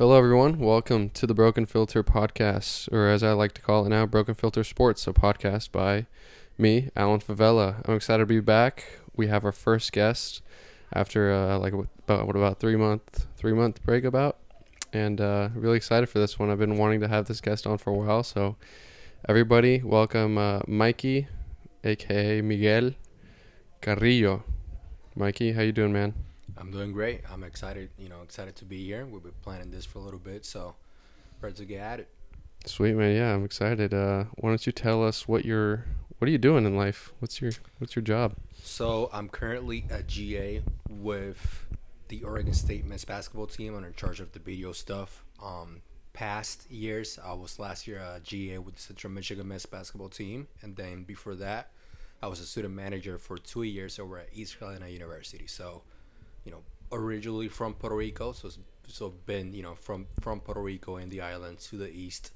Hello, everyone. Welcome to the Broken Filter podcast, or as I like to call it now, Broken Filter Sports, a podcast by me, Alan Favela. I'm excited to be back. We have our first guest after uh, like about what about three month three month break about, and uh, really excited for this one. I've been wanting to have this guest on for a while, so everybody, welcome uh, Mikey, aka Miguel Carrillo. Mikey, how you doing, man? I'm doing great. I'm excited, you know, excited to be here. We've been planning this for a little bit, so ready to get at it. Sweet man, yeah, I'm excited. Uh, why don't you tell us what you're, what are you doing in life? What's your, what's your job? So I'm currently a GA with the Oregon State men's basketball team. I'm in charge of the video stuff. Um, past years, I was last year a GA with the Central Michigan men's basketball team, and then before that, I was a student manager for two years over at East Carolina University. So you know, originally from Puerto Rico, so so been you know from from Puerto Rico and the islands to the east,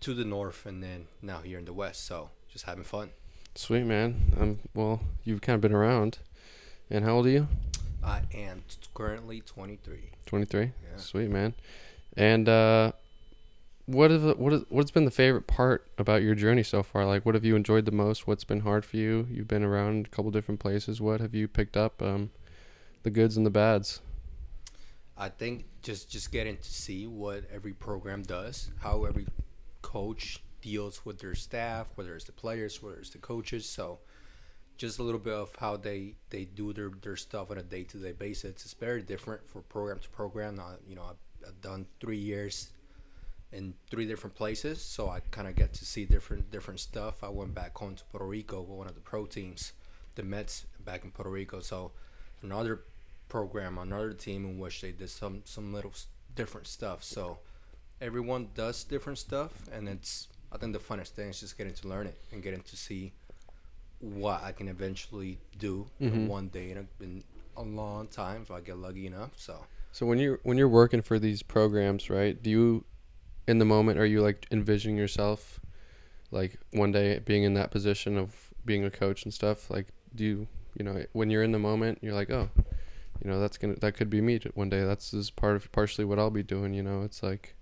to the north, and then now here in the west. So just having fun. Sweet man. Um. Well, you've kind of been around. And how old are you? I am currently 23. 23. Yeah. Sweet man. And uh, what is what is what's been the favorite part about your journey so far? Like, what have you enjoyed the most? What's been hard for you? You've been around a couple different places. What have you picked up? Um, the goods and the bads? I think just just getting to see what every program does, how every coach deals with their staff, whether it's the players, whether it's the coaches. So just a little bit of how they they do their, their stuff on a day to day basis. It's very different for program to program. You know, I've, I've done three years in three different places, so I kind of get to see different different stuff. I went back home to Puerto Rico with one of the pro teams, the Mets, back in Puerto Rico. So another program, another team in which they did some some little different stuff. So everyone does different stuff, and it's I think the funnest thing is just getting to learn it and getting to see what I can eventually do mm-hmm. one day in a, in a long time if I get lucky enough. So. So when you're when you're working for these programs, right? Do you, in the moment, are you like envisioning yourself, like one day being in that position of being a coach and stuff? Like, do you, you know, when you're in the moment, you're like, oh, you know that's gonna that could be me one day that's is part of partially what i'll be doing you know it's like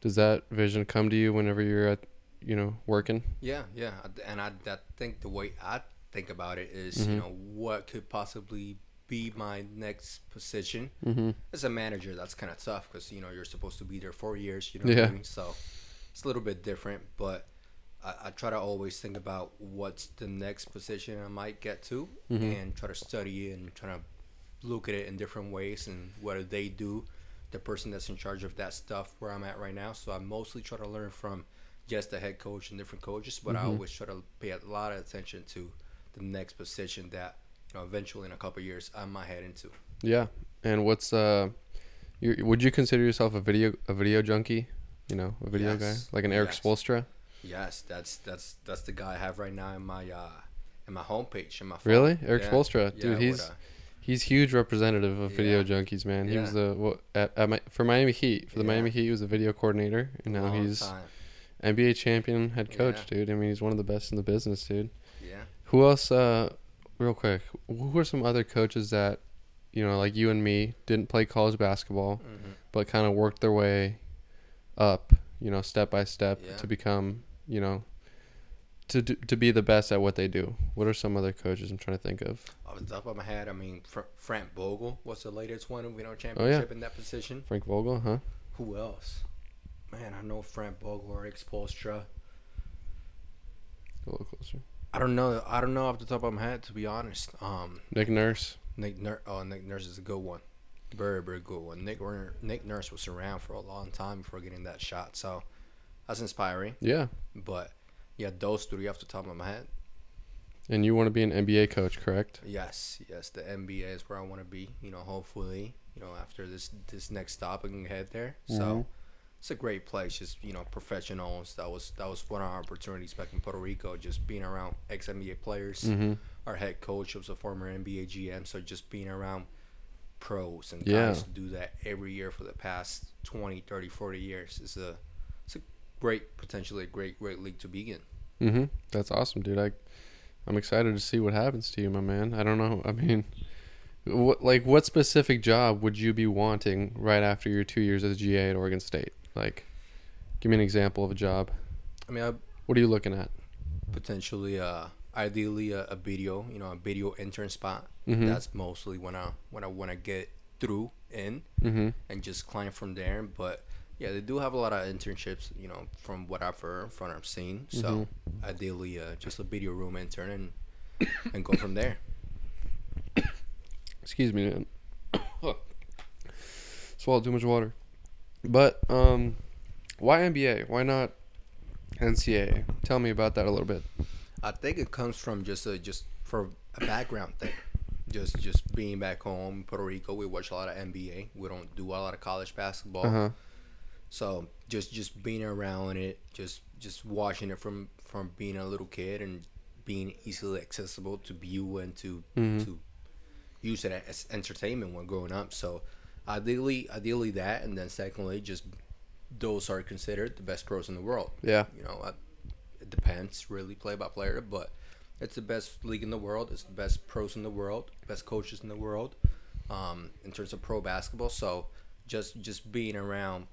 does that vision come to you whenever you're at you know working yeah yeah and i, I think the way i think about it is, mm-hmm. you know what could possibly be my next position mm-hmm. as a manager that's kind of tough because you know you're supposed to be there four years you know yeah. I mean? so it's a little bit different but I, I, try to always think about what's the next position i might get to mm-hmm. and try to study and try to look at it in different ways and what do they do the person that's in charge of that stuff where i'm at right now so i mostly try to learn from just the head coach and different coaches but mm-hmm. i always try to pay a lot of attention to the next position that you know eventually in a couple years i might head into yeah and what's uh you, would you consider yourself a video a video junkie you know a video yes. guy like an eric yes. Spoelstra? yes that's that's that's the guy i have right now in my uh in my homepage in my phone. really eric yeah. Spoelstra, dude yeah, he's He's huge representative of video yeah. junkies, man. He yeah. was the what at, at my, for Miami Heat for the yeah. Miami Heat. He was a video coordinator, and now Long he's time. NBA champion head coach, dude. I mean, he's one of the best in the business, dude. Yeah. Who else? Uh, real quick, who are some other coaches that, you know, like you and me, didn't play college basketball, mm-hmm. but kind of worked their way up, you know, step by step to become, you know, to to be the best at what they do? What are some other coaches I'm trying to think of? Off the top of my head, I mean, Fr- Frank Vogel was the latest one we know championship oh, yeah. in that position. Frank Vogel, huh? Who else? Man, I know Frank Vogel or Spoelstra. A little closer. I don't know. I don't know off the top of my head, to be honest. Um, Nick Nurse. Nick Nurse. Oh, Nick Nurse is a good one. Very, very good one. Nick Nick Nurse was around for a long time before getting that shot, so that's inspiring. Yeah. But yeah, those three off the top of my head. And you want to be an NBA coach, correct? Yes, yes. The NBA is where I want to be. You know, hopefully, you know, after this this next stop, I can head there. Mm-hmm. So it's a great place. Just you know, professionals. That was that was one of our opportunities back in Puerto Rico. Just being around ex NBA players. Mm-hmm. Our head coach was a former NBA GM, so just being around pros and yeah. guys do that every year for the past 20, 30, 40 years is a great, potentially a great, great league to begin. Mm-hmm. That's awesome, dude. I, I'm excited to see what happens to you, my man. I don't know. I mean, What like what specific job would you be wanting right after your two years as a GA at Oregon State? Like, give me an example of a job. I mean, I What are you looking at? potentially, uh, ideally a, a video, you know, a video intern spot. Mhm. That's mostly when I when I want to get through in Mm-hmm. and just climb from there. But yeah, they do have a lot of internships, you know, from what I've heard, from what I've seen. So Mm-hmm. ideally, uh, just a video room intern and and go from there. Excuse me, man. Swallowed too much water. But um, why NBA? Why not NCAA? Tell me about that a little bit. I think it comes from just a just for a background thing. Just just being back home Puerto Rico, we watch a lot of NBA. We don't do a lot of college basketball. Uh huh. So just just being around it, just just watching it from from being a little kid and being easily accessible to view and to Mhm. to use it as entertainment when growing up. So ideally ideally that, and then secondly, just those are considered the best pros in the world. Yeah. You know, uh, it depends really play by player, but it's the best league in the world. It's the best pros in the world, best coaches in the world, um, in terms of pro basketball. So just just being around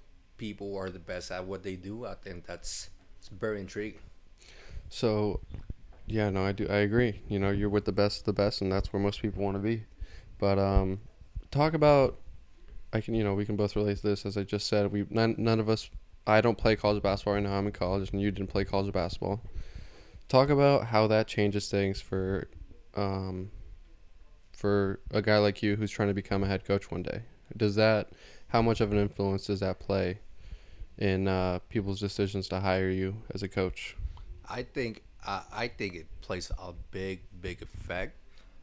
people are the best at what they do, I think that's it's very intriguing. So, yeah, no, I do. I agree. You know, you're with the best of the best, and that's where most people want to be. But um, talk about. I can, you know, we can both relate to this. As I just said, we none, none of us. I don't play college basketball right now. I'm in college, and you didn't play college basketball. Talk about how that changes things for, um, for a guy like you who's trying to become a head coach one day. Does that? How much of an influence does that play in uh, people's decisions to hire you as a coach? I think I, I think it plays a big big effect.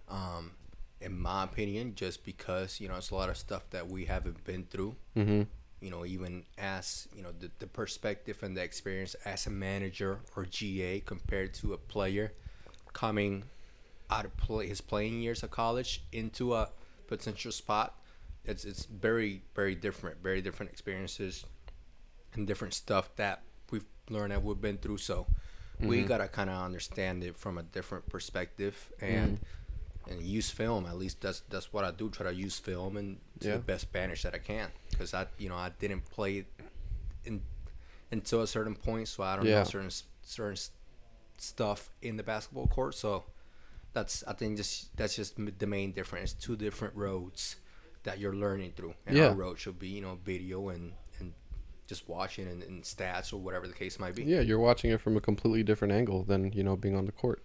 Um, in my opinion, just because you know it's a lot of stuff that we haven't been through. Mm-hmm. You know, even as you know the, the perspective and the experience as a manager or GA compared to a player coming out of play his playing years of college into a potential spot. It's it's very very different, very different experiences and different stuff that we've learned that we've been through. So we Mhm. gotta kind of understand it from a different perspective and and use film. At least that's that's what I do. Try to use film and to Yeah. the best Spanish that I can because I you know I didn't play in until a certain point, so I don't Yeah. know certain certain stuff in the basketball court. So that's I think just that's just the main difference. Two different roads that you're learning through, and Yeah. our road should be you know video and and just watching and, and stats or whatever the case might be. Yeah, you're watching it from a completely different angle than you know being on the court,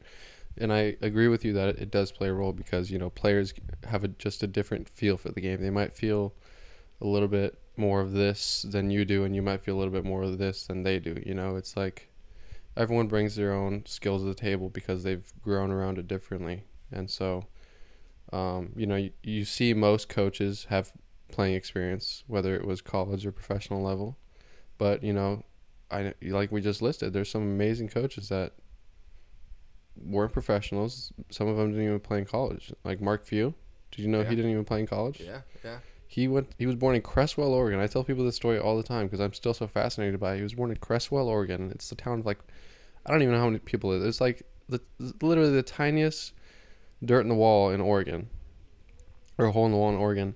and I agree with you that it does play a role because you know players have a, just a different feel for the game. They might feel a little bit more of this than you do, and you might feel a little bit more of this than they do. You know, it's like everyone brings their own skills to the table because they've grown around it differently, and so um, you know you, you see most coaches have playing experience, whether it was college or professional level, but you know I like we just listed. There's some amazing coaches that weren't professionals. Some of them didn't even play in college. Like Mark Few. Did you know Yeah. he didn't even play in college? yeah, yeah. He went. He was born in Creswell, Oregon. I tell people this story all the time because I'm still so fascinated by it. He was born in Creswell, Oregon. It's the town of like, I don't even know how many people it is. It's like the literally the tiniest dirt in the wall in Oregon, or a hole in the wall in Oregon.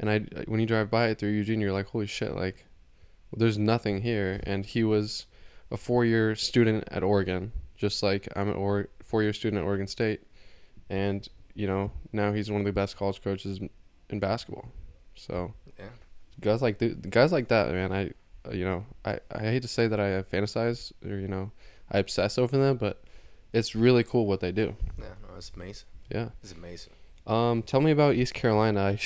And I, when you drive by it through Eugene, you're like, holy shit! Like, there's nothing here. And he was a four-year student at Oregon, just like I'm a or four-year student at Oregon State, and you know now he's one of the best college coaches in basketball. So Yeah. guys like th- guys like that, man. I you know I I hate to say that I fantasize or you know I obsess over them, but it's really cool what they do. Yeah, no, it's amazing. Yeah. It's amazing. Um, tell me about East Carolina. I,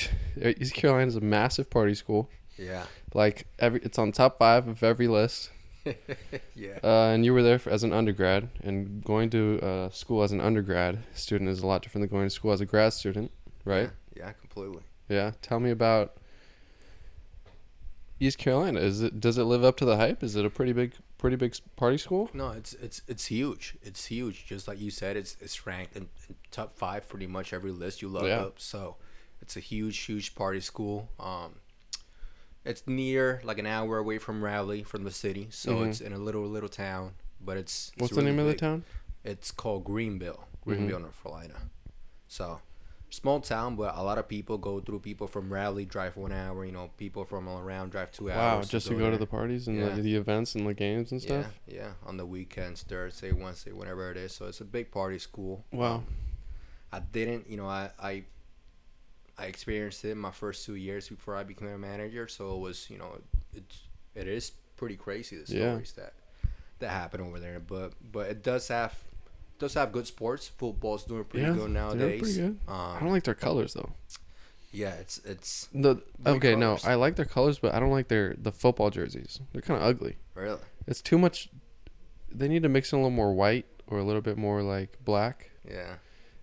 East Carolina is a massive party school. Yeah. Like every, it's on top five of every list. yeah. Uh, and you were there for, as an undergrad, and going to uh, school as an undergrad student is a lot different than going to school as a grad student, right? Yeah, yeah, completely. Yeah. Tell me about East Carolina. Is it does it live up to the hype? Is it a pretty big pretty big party school? No, it's it's it's huge. It's huge. Just like you said, it's it's ranked in, in top five pretty much every list you look Yeah. up. So it's a huge, huge party school. Um, it's near like an hour away from Raleigh, from the city. So Mhm. it's in a little little town, but it's, it's What's really the name of the town? It's called Greenville, Mm-hmm. Greenville, North Carolina. So small town, but a lot of people go through. People from Raleigh drive one hour. You know, people from all around drive two Wow, hours. just to go to there. the parties and Yeah. the, the events and the games and stuff. yeah, yeah, on the weekends, Thursday, Wednesday, whenever it is. So it's a big party school. Wow. I didn't, you know, I I I experienced it in my first two years before I became a manager. So it was, you know, it's it is pretty crazy the Yeah. stories that that happen over there. But but it does have does have good sports. Football's doing pretty Yeah, good nowadays. pretty good. Um, I don't like their colors though. yeah, it's it's The okay, no. I like their colors, but I don't like their the football jerseys. They're kind of ugly. really It's too much. They need to mix in a little more white or a little bit more like black. yeah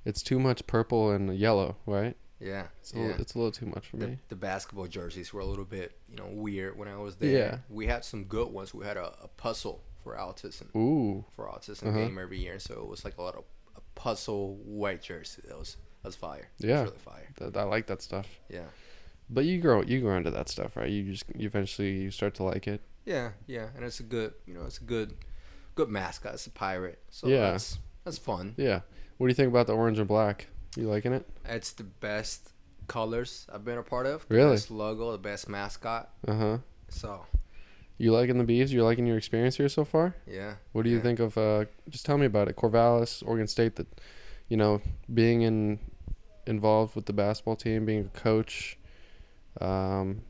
It's too much purple and yellow, right? Yeah It's a, yeah. little, it's a little too much for the, me. the basketball jerseys were a little bit you know weird when I was there. Yeah. we had some good ones. We had a, a puzzle for autism. Ooh, for autism Uh-huh. game every year, so it was like a lot of a puzzle white jersey. That was that was fire. It was Yeah. really fire. th- I like that stuff. Yeah, But you grow you grow into that stuff, right? You just you eventually you start to like it. yeah, yeah, and it's a good, you know, it's a good, good mascot. It's a pirate, so Yeah. that's that's fun. Yeah. What do you think about the orange and black? You liking it? It's the best colors I've been a part of. Really? best logo, the best mascot. Uh huh. So You liking the Beavs? You liking your experience here so far? yeah. What do you yeah. think of? Uh, just tell me about it. Corvallis, Oregon State. That, you know, being in involved with the basketball team, being a coach, um,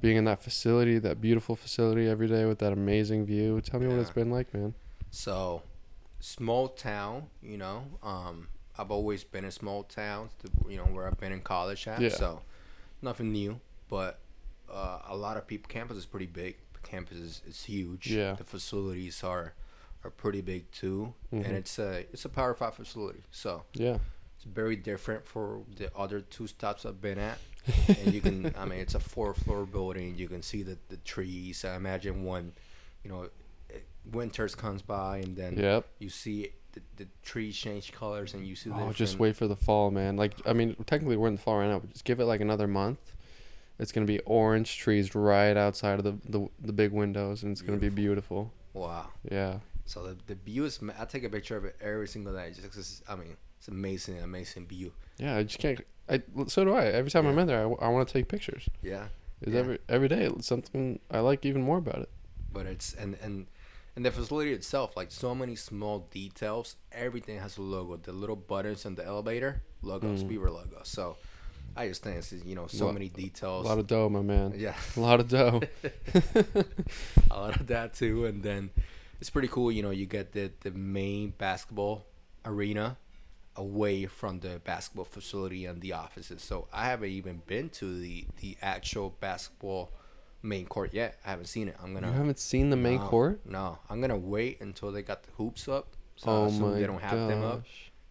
being in that facility, that beautiful facility every day with that amazing view. Tell me what it's been like, man. So, small town, you know. Um, I've always been in small towns, to, you know, where I've been in college at. Yeah. So, nothing new, but uh, a lot of people. Campus is pretty big. Campus is, is huge. Yeah. The facilities are are pretty big too, Mhm. and it's a it's a Power Five facility. So Yeah. it's very different for the other two stops I've been at. and you can, I mean, it's a four floor building. You can see the, the trees. I imagine when, you know, winters comes by and then Yep. you see the, the trees change colors and you see the Oh, just wait for the fall, man. Like, I mean, technically we're in the fall right now, but just give it like another month. It's gonna be orange trees right outside of the the, the big windows, and it's gonna be beautiful. Wow. Yeah. So the, the view is, I take a picture of it every single day just 'cause it's I mean, it's amazing, amazing view. Yeah. I just can't. I so do I. Every time I'm in there, I, I want to take pictures. Yeah. Is Yeah. every every day. Something I like even more about it. But it's, and, and, and the facility itself, like so many small details, everything has a logo. The little buttons on the elevator, logos, Mm. Beaver logo. So I just think it's, you know, so many details. A lot of dough, my man. yeah. A lot of dough. a lot of that too and then it's pretty cool you know you get the the main basketball arena away from the basketball facility and the offices so i haven't even been to the the actual basketball main court yet i haven't seen it i'm gonna You haven't seen the main no, court? no i'm gonna wait until they got the hoops up so oh my they don't have them up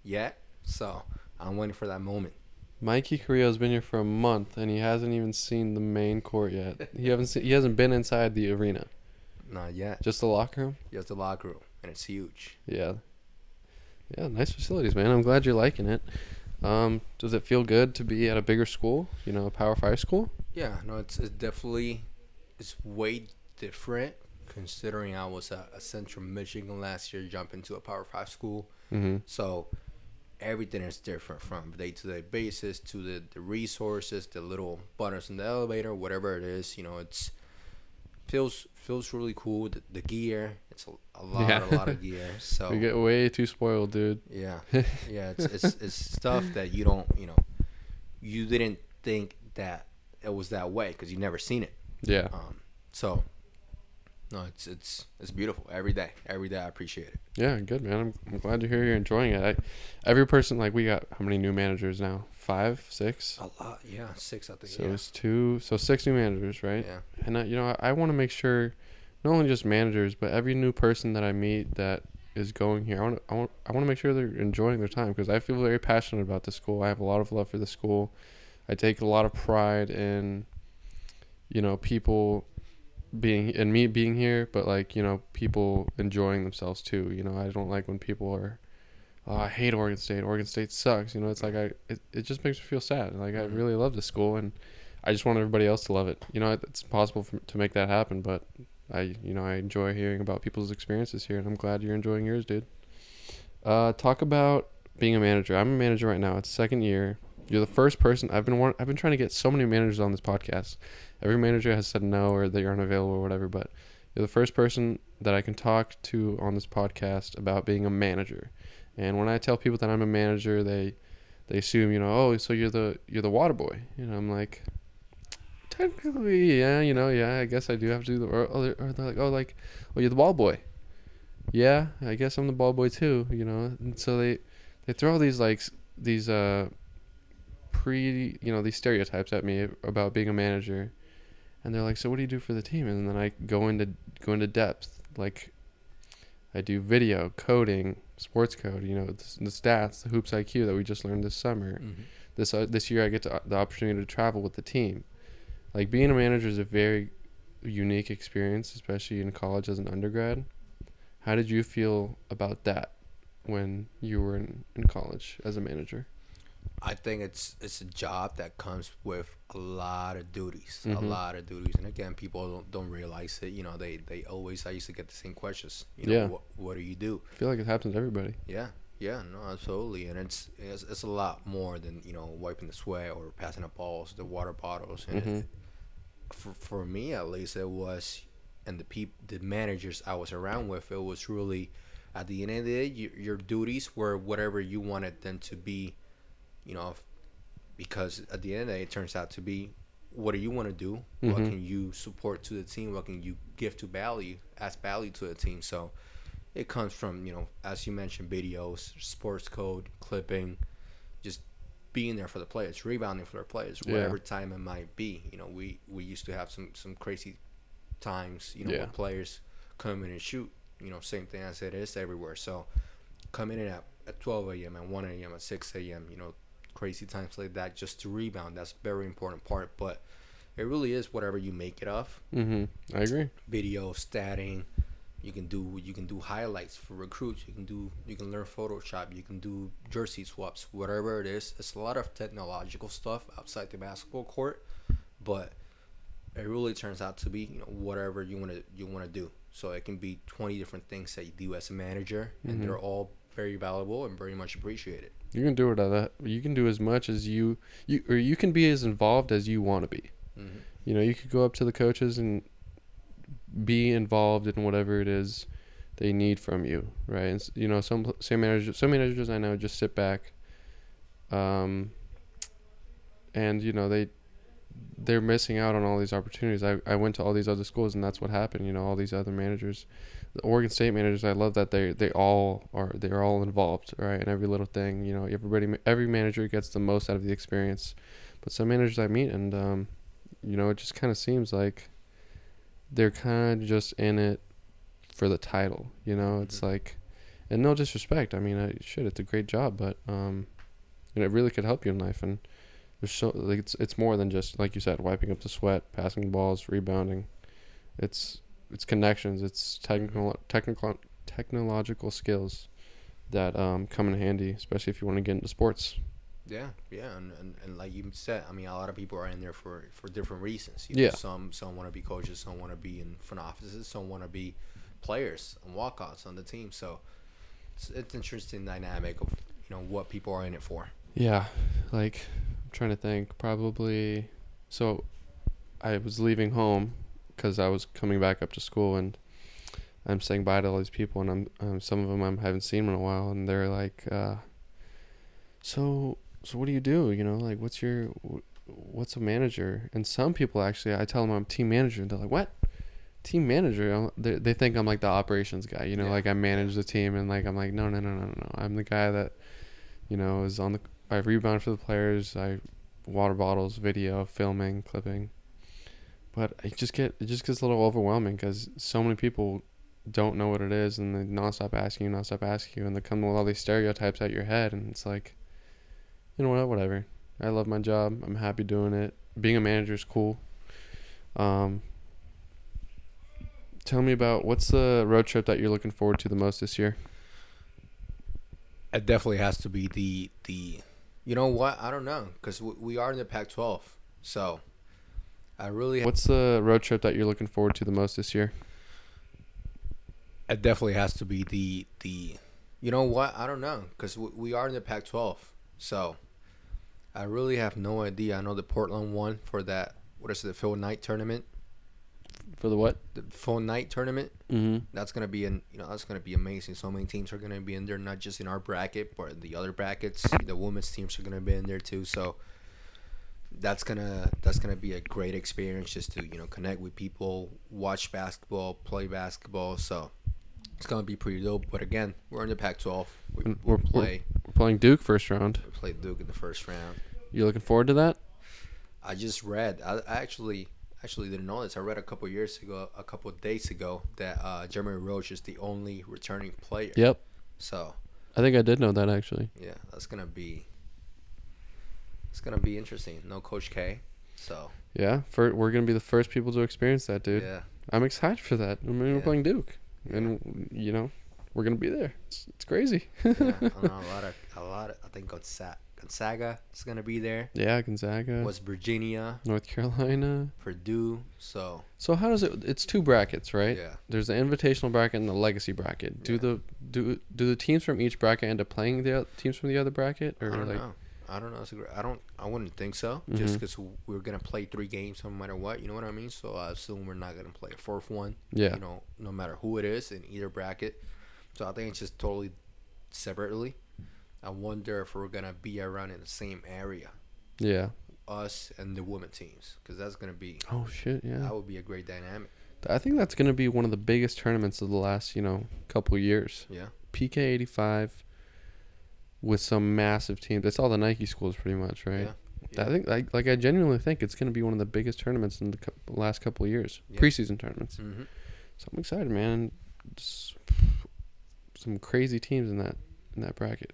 yet so i'm waiting for that moment Mikey Carrillo's been here for a month and he hasn't even seen the main court yet. He haven't seen, he hasn't been inside the arena. not yet Just the locker room. just the locker room and it's huge Yeah. Yeah, nice facilities, man. I'm glad you're liking it. Um, does it feel good to be at a bigger school? You know, a Power Five school? Yeah, no, it's, it's definitely it's way different considering I was at a Central Michigan last year, jumping to a Power Five school. Mm-hmm. So everything is different from day to day basis to the, the resources, the little buttons in the elevator, whatever it is. You know, it's feels feels really cool. The, the gear, it's a, a lot, Yeah. a lot of gear. So We get way too spoiled, dude. yeah, yeah, it's, it's it's stuff that you don't, you know, you didn't think that it was that way because you never seen it. Yeah. Um, so no, it's it's it's beautiful every day. Every day I appreciate it. Yeah, good, man. I'm, I'm glad to hear you're enjoying it. I, every person, like, we got how many new managers now? Five, six? A lot, yeah, six I think. So yeah. it's two, so six new managers, right? yeah, And I, you know, I, I want to make sure, not only just managers, but every new person that I meet that is going here, I want, I want, I want to make sure they're enjoying their time because I feel very passionate about the school. I have a lot of love for the school. I take a lot of pride in, you know, people being and me being here, but like you know, people enjoying themselves too. You know, I don't like when people are. Oh, I hate Oregon State. Oregon State sucks. You know, it's like I. It, it just makes me feel sad. Like I Mhm. really love this school, and I just want everybody else to love it. You know, it- it's possible for, to make that happen, but I, you know, I enjoy hearing about people's experiences here, and I'm glad you're enjoying yours, dude. Uh, talk about being a manager. I'm a manager right now. It's second year. You're the first person I've been I've been trying to get so many managers on this podcast. Every manager has said no or they aren't available or whatever, but you're the first person that I can talk to on this podcast about being a manager. And when I tell people that I'm a manager, they they assume, you know, oh, so you're the you're the water boy. You know, I'm like, technically, yeah, you know, yeah, I guess I do have to do the. Or, or they're like, oh, like, well, you're the ball boy. Yeah, I guess I'm the ball boy too. You know, and so they they throw these like these uh pre you know these stereotypes at me about being a manager, and they're like, so what do you do for the team? And then I go into go into depth like. I do video, coding, sports code. You know, the, the stats, the hoops IQ that we just learned this summer. Mm-hmm. This uh, this year, I get to, the opportunity to travel with the team. Like being a manager is a very unique experience, especially in college as an undergrad. How did you feel about that when you were in, in college as a manager? I think it's it's a job that comes with a lot of duties, a Mhm. lot of duties, and again, people don't, don't realize it. You know, they they always I used to get the same questions. You know, Yeah. what, what do you do? I feel like it happens to everybody. Yeah, yeah, no, absolutely, and it's it's, it's a lot more than you know wiping the sweat or passing the balls, the water bottles, and Mhm. it, for for me at least, it was, and the peop the managers I was around with, it was really, at the end of the day, your, your duties were whatever you wanted them to be, you know, because at the end of the day, it turns out to be. What do you want to do? What Mhm. can you support to the team? What can you give to value, as value to the team? So, it comes from you know as you mentioned videos sports code clipping just being there for the players rebounding for their players Yeah. whatever time it might be you know we we used to have some some crazy times you know Yeah. where players come in and shoot you know same thing as it is everywhere so coming in at, at 12 a.m at 1 a.m at 6 a.m you know crazy times like that just to rebound. That's a very important part but it really is whatever you make it of. Mm-hmm. I agree. video statting you can do you can do highlights for recruits. You can do you can learn photoshop. You can do jersey swaps whatever it is. It's a lot of technological stuff outside the basketball court but it really turns out to be you know whatever you want to you want to do. So it can be 20 different things that you do as a manager and Mhm. they're all very valuable and very much appreciated You can do it at that. You can do as much as you you or you can be as involved as you want to be. mm-hmm. You know, you could go up to the coaches and be involved in whatever it is they need from you, right? And you know, some some managers, some managers I know just sit back, um, and you know they they're missing out on all these opportunities. I I went to all these other schools, and that's what happened. You know, all these other managers, the Oregon State managers. I love that they they all are they're all involved, right? In every little thing. You know, everybody every manager gets the most out of the experience. But some managers I meet, and um, you know, it just kind of seems like they're kind of just in it for the title. You know, it's Mhm. like, and no disrespect. I mean, I, shit, it's a great job, but um, you know, it really could help you in life. And there's so like it's it's more than just like you said, wiping up the sweat, passing balls, rebounding. It's it's connections. It's technical technical technological skills that um, come in handy, especially if you want to get into sports. Yeah, yeah, and, and, and like you said, I mean, a lot of people are in there for, for different reasons. You Yeah. know, some some want to be coaches, some want to be in front offices, some want to be players and walkouts on the team. So it's it's interesting dynamic of you know what people are in it for. Yeah, like I'm trying to think. Probably, so I was leaving home because I was coming back up to school, and I'm saying bye to all these people, and I'm um, some of them I haven't seen in a while, and they're like, uh, "So, so what do you do? You know, like what's your what's a manager?" And some people actually, I tell them I'm team manager, and they're like, "What?" Team manager? I'm- They, they think I'm like the operations guy, you know, Yeah. like I manage the team, and like I'm like, no, no, no, no, no, no. I'm the guy that, you know, is on the I rebound for the players. I water bottles, video, filming, clipping. But I just get it just gets a little overwhelming because so many people don't know what it is, and they nonstop asking you, nonstop asking you, and they come with all these stereotypes at your head, and it's like, you know what, whatever. I love my job. I'm happy doing it. Being a manager is cool. Um, tell me about what's the road trip that you're looking forward to the most this year? It definitely has to be the the, you know what? I don't know because we, we are in the Pac-12, so I really What's the road trip that you're looking forward to the most this year? it definitely has to be the the, you know what? I don't know because we, we are in the Pac-12, so I really have no idea. I know the Portland one for that. What is it, the Phil Knight tournament? For the what? The Phil Knight tournament. Mm-hmm. That's gonna be an you know that's gonna be amazing. So many teams are gonna be in there, not just in our bracket, but in the other brackets. The women's teams are gonna be in there too. So that's gonna that's gonna be a great experience just to you know connect with people, watch basketball, play basketball. So it's gonna be pretty dope. But again, we're in the Pac-12. We, we're- we're- play We're playing Duke first round. we played Duke in the first round. You looking forward to that? I just read. I, I actually actually didn't know this. I read a couple years ago, a couple days ago, that uh, Jeremy Roach is the only returning player. Yep. So I think I did know that actually. yeah, that's gonna be. It's gonna be interesting. No Coach K. So Yeah, for, we're gonna be the first people to experience that, dude. yeah, I'm excited for that. I mean, we're playing Duke, and you know, we're gonna be there. It's, it's crazy. yeah. I know a lot of a lot. Of, I think Gonzaga, Gonzaga is gonna be there. yeah, Gonzaga, West Virginia, North Carolina. Purdue. So So how does it? It's two brackets, right? yeah, There's the invitational bracket and the legacy bracket. Do Yeah. the do do the teams from each bracket end up playing the teams from the other bracket, I or don't like? know. I don't know. It's a great, I don't. I wouldn't think so. Mhm. Just because we're gonna play three games no matter what. You know what I mean? So I assume we're not gonna play a fourth one. Yeah. You know, no matter who it is in either bracket. So I think it's just totally separately. I wonder if we're gonna be around in the same area, Yeah. us and the women teams, because that's gonna be Oh shit! Yeah. that would be a great dynamic. I think that's gonna be one of the biggest tournaments of the last you know couple years. Yeah. PK eighty five. With some massive teams, it's all the Nike schools pretty much, right? Yeah. I think like like I genuinely think it's gonna be one of the biggest tournaments in the cou- last couple of years, Yeah. preseason tournaments. hmm So I'm excited, man. Just some crazy teams in that in that bracket.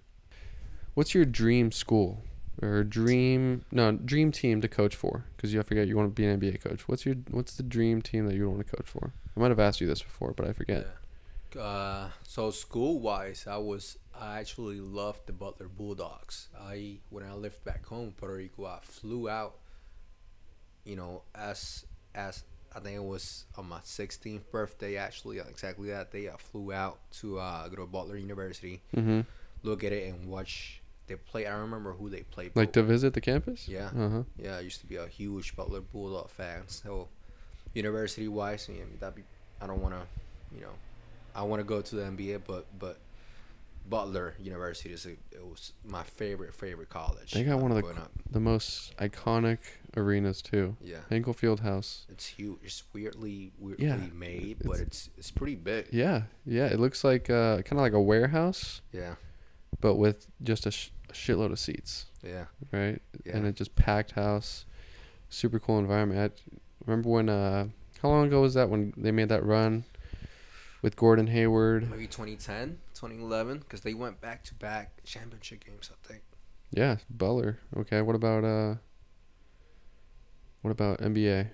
What's your dream school or dream no dream team to coach for? Because you I forget you want to be an NBA coach. What's your what's the dream team that you want to coach for? I might have asked you this before, but I forget. Yeah. Uh, so school wise, I was I actually loved the Butler Bulldogs. I when I lived back home in Puerto Rico, I flew out. You know, as as I think it was on my 16th birthday, actually, exactly that day, I flew out to uh, go to Butler University, Mm-hmm. look at it, and watch they play. I don't remember who they played. Like to visit the campus? Yeah. Uh huh. yeah, I used to be a huge Butler Bulldog fan. So, university wise, I mean, that be I don't want to, you know, I want to go to the NBA, but but Butler University is a, it was my favorite favorite college. They got one of the. The most iconic arenas too. yeah. Hinkle Field House. It's huge. It's weirdly weirdly Yeah, made, but it's it's pretty big. Yeah, yeah. It looks like uh, kind of like a warehouse, Yeah, but with just a, sh- a shitload of seats. yeah, right? Yeah. And it just packed house, super cool environment. I remember when uh, how long ago was that when they made that run with Gordon Hayward? maybe 2010, 2011, because they went back to back championship games. I think. Yeah, Butler. Okay, what about uh, what about NBA?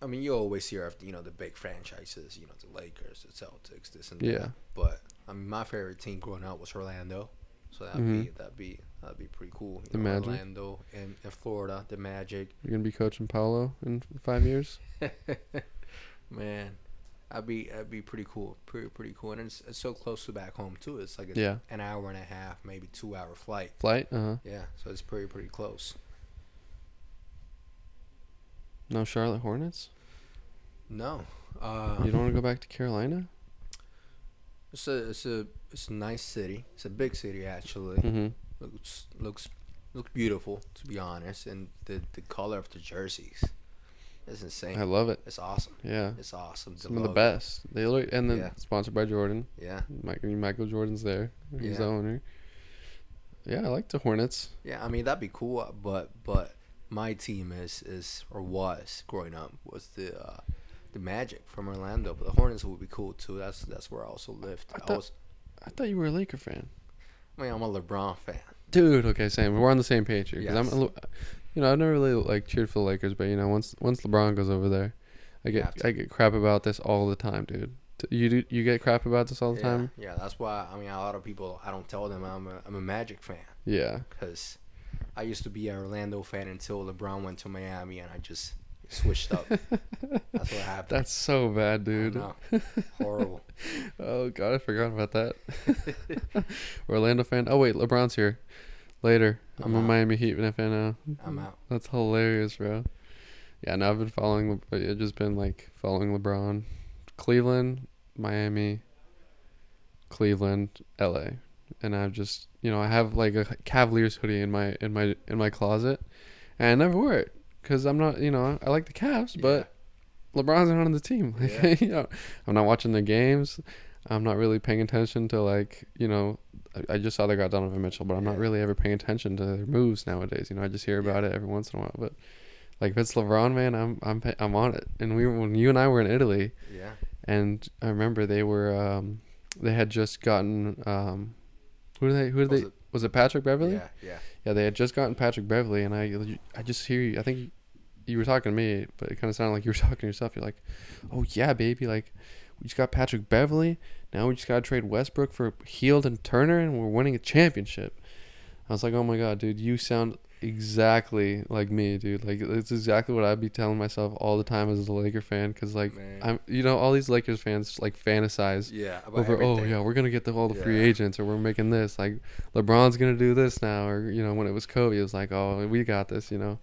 I mean, you always hear of you know the big franchises, you know the Lakers, the Celtics, this and Yeah. that. But I mean, my favorite team growing up was Orlando, so that'd Mhm. be that'd be that'd be pretty cool. You The know, Magic. Orlando and, and Florida, the Magic. You're gonna be coaching Paolo in five years. Man, that'd be that'd be pretty cool, pretty pretty cool, and it's, it's so close to back home too. It's like a, Yeah. an hour and a half, maybe two hour flight. Flight? Uh huh. Yeah, so it's pretty pretty close. No Charlotte Hornets. No, uh, You don't want to go back to Carolina? it's a it's a it's a nice city. It's a big city actually. Mm-hmm. looks looks looks beautiful to be honest and the the color of the jerseys is insane I love it. it's awesome Yeah, it's awesome some of the best. They look and then Yeah. sponsored by Jordan. yeah Michael Michael Jordan's there. He's the Yeah. owner. Yeah, I like the Hornets. yeah i mean that'd be cool but but my team is is or was growing up was the uh the magic from orlando but the hornets would be cool too that's that's where i also lived I i, thought- was I thought you were a Laker fan. i mean i'm a lebron fan Dude, okay, same. We're on the same page here. Cause I'm, a you know, I've never really like cheered for the Lakers, but you know, once once LeBron goes over there, I get. I get crap about this all the time, dude. You do you get crap about this all the yeah, time? yeah that's why i mean a lot of people i don't tell them i'm a, I'm a magic fan Yeah. because I used to be an Orlando fan until LeBron went to Miami and I just switched up. That's what happened. That's so bad, dude. Horrible. Oh god, I forgot about that. Orlando fan. Oh wait, LeBron's here. Later. I'm, I'm a out. Miami Heat fan now. I'm out. That's hilarious, bro. Yeah, no, I've been following. I've just been like following LeBron, Cleveland, Miami, Cleveland, L.A. And I've just, you know, I have like a Cavaliers hoodie in my in my in my closet, and I never wear it because I'm not, you know, I like the Cavs, but LeBron's not on the team. Like, Yeah. you know, I'm not watching the games. I'm not really paying attention to like, you know, I, I just saw they got Donovan Mitchell, but I'm not really ever paying attention to their moves nowadays. You know, I just hear Yeah. about it every once in a while. But like, if it's LeBron, man, I'm I'm pay- I'm on it. And we when you and I were in Italy, yeah. and I remember they were um they had just gotten um who did they who did Was they it- was it Patrick Beverley? Yeah, yeah. Yeah, they had just gotten Patrick Beverley, and I, I just hear you. I think you were talking to me, but it kind of sounded like you were talking to yourself. You're like, "Oh yeah, baby! Like, we just got Patrick Beverley. Now we just gotta trade Westbrook for Hield and Turner, and we're winning a championship." I was like, "Oh my god, dude! You sound exactly like me, dude. Like, it's exactly what I'd be telling myself all the time as a Laker fan, because like, Man. I'm, you know, all these Lakers fans like fantasize." Yeah. Over oh yeah we're gonna get the, all the free agents or we're making this like lebron's gonna do this now or you know when it was kobe it was like oh we got this you know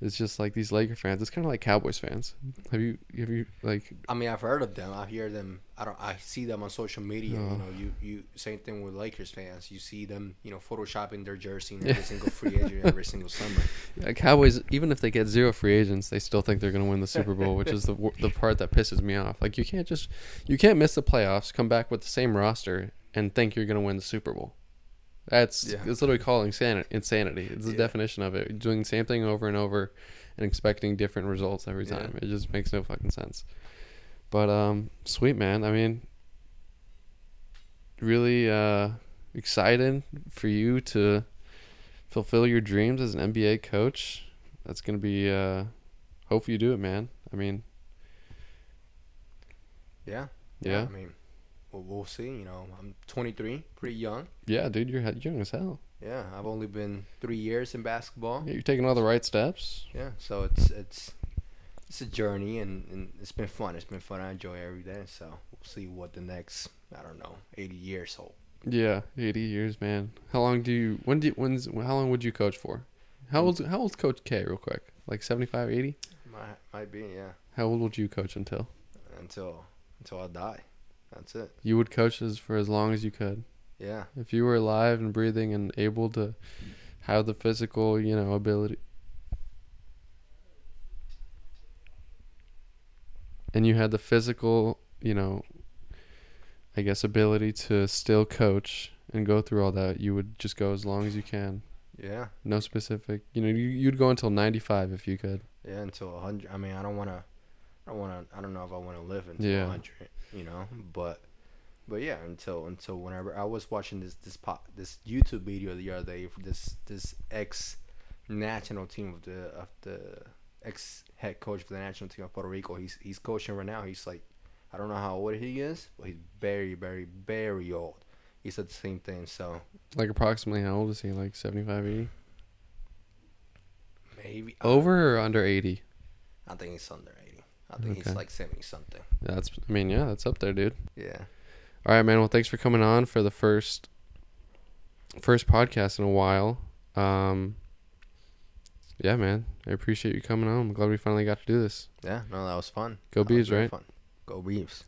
it's just like these laker fans it's kind of like cowboys fans have you have you like I mean, I've heard of them. I hear them. I don't. I see them on social media. You know, you you same thing with Lakers fans. You see them. You know, photoshopping their jersey in every single free agent every single summer. uh, cowboys even if they get zero free agents they still think they're gonna win the super bowl which is the the part that pisses me off like you can't just you can't miss the playoffs come back with the same roster and think you're gonna win the super bowl that's Yeah. it's literally called insanity insanity it's the Yeah. definition of it doing the same thing over and over and expecting different results every Yeah. time it just makes no fucking sense but um sweet man i mean really uh excited for you to fulfill your dreams as an NBA coach. That's gonna be uh hopefully you do it, man. I mean, Yeah. yeah. I mean, we'll, we'll see. You know, I'm 23, pretty young. Yeah, dude, you're young as hell. Yeah, I've only been three years in basketball. Yeah, you're taking all the right steps. Yeah, so it's it's it's a journey and, and it's been fun. It's been fun. I enjoy every day. So we'll see what the next I don't know 80 years hold. Yeah, 80 years, man. How long do you when do you, when's how long would you coach for? How old how old's coach K real quick? Like 75, 80? Might might be yeah How old would you coach until? until until I die. That's it. You would coach as for as long as you could. Yeah. If you were alive and breathing and able to have the physical, you know, ability and you had the physical, you know, I guess ability to still coach and go through all that, you would just go as long as you can. Yeah. No specific, you know, you, you'd go until 95 if you could. Yeah. Until 100. I mean, I don't want to. I don't want to. I don't know if I want to live until Yeah. 100. You know, but. But yeah, until until whenever I was watching this this pot this YouTube video the other day, for this this ex national team of the of the ex head coach for the national team of Puerto Rico. He's he's coaching right now. He's like, I don't know how old he is, but he's very very very old. He said the same thing. So Like approximately how old is he? Like 75, 80? maybe Over or under 80? I think he's under eighty. I think he's like seventy something. Yeah, That's I mean, yeah, that's up there, dude. Yeah. All right, man. Well, thanks for coming on for the first first podcast in a while. Um Yeah, man. I appreciate you coming on. I'm glad we finally got to do this. Yeah. No, that was fun. Go That Beavs, right? Fun. Go Beavs.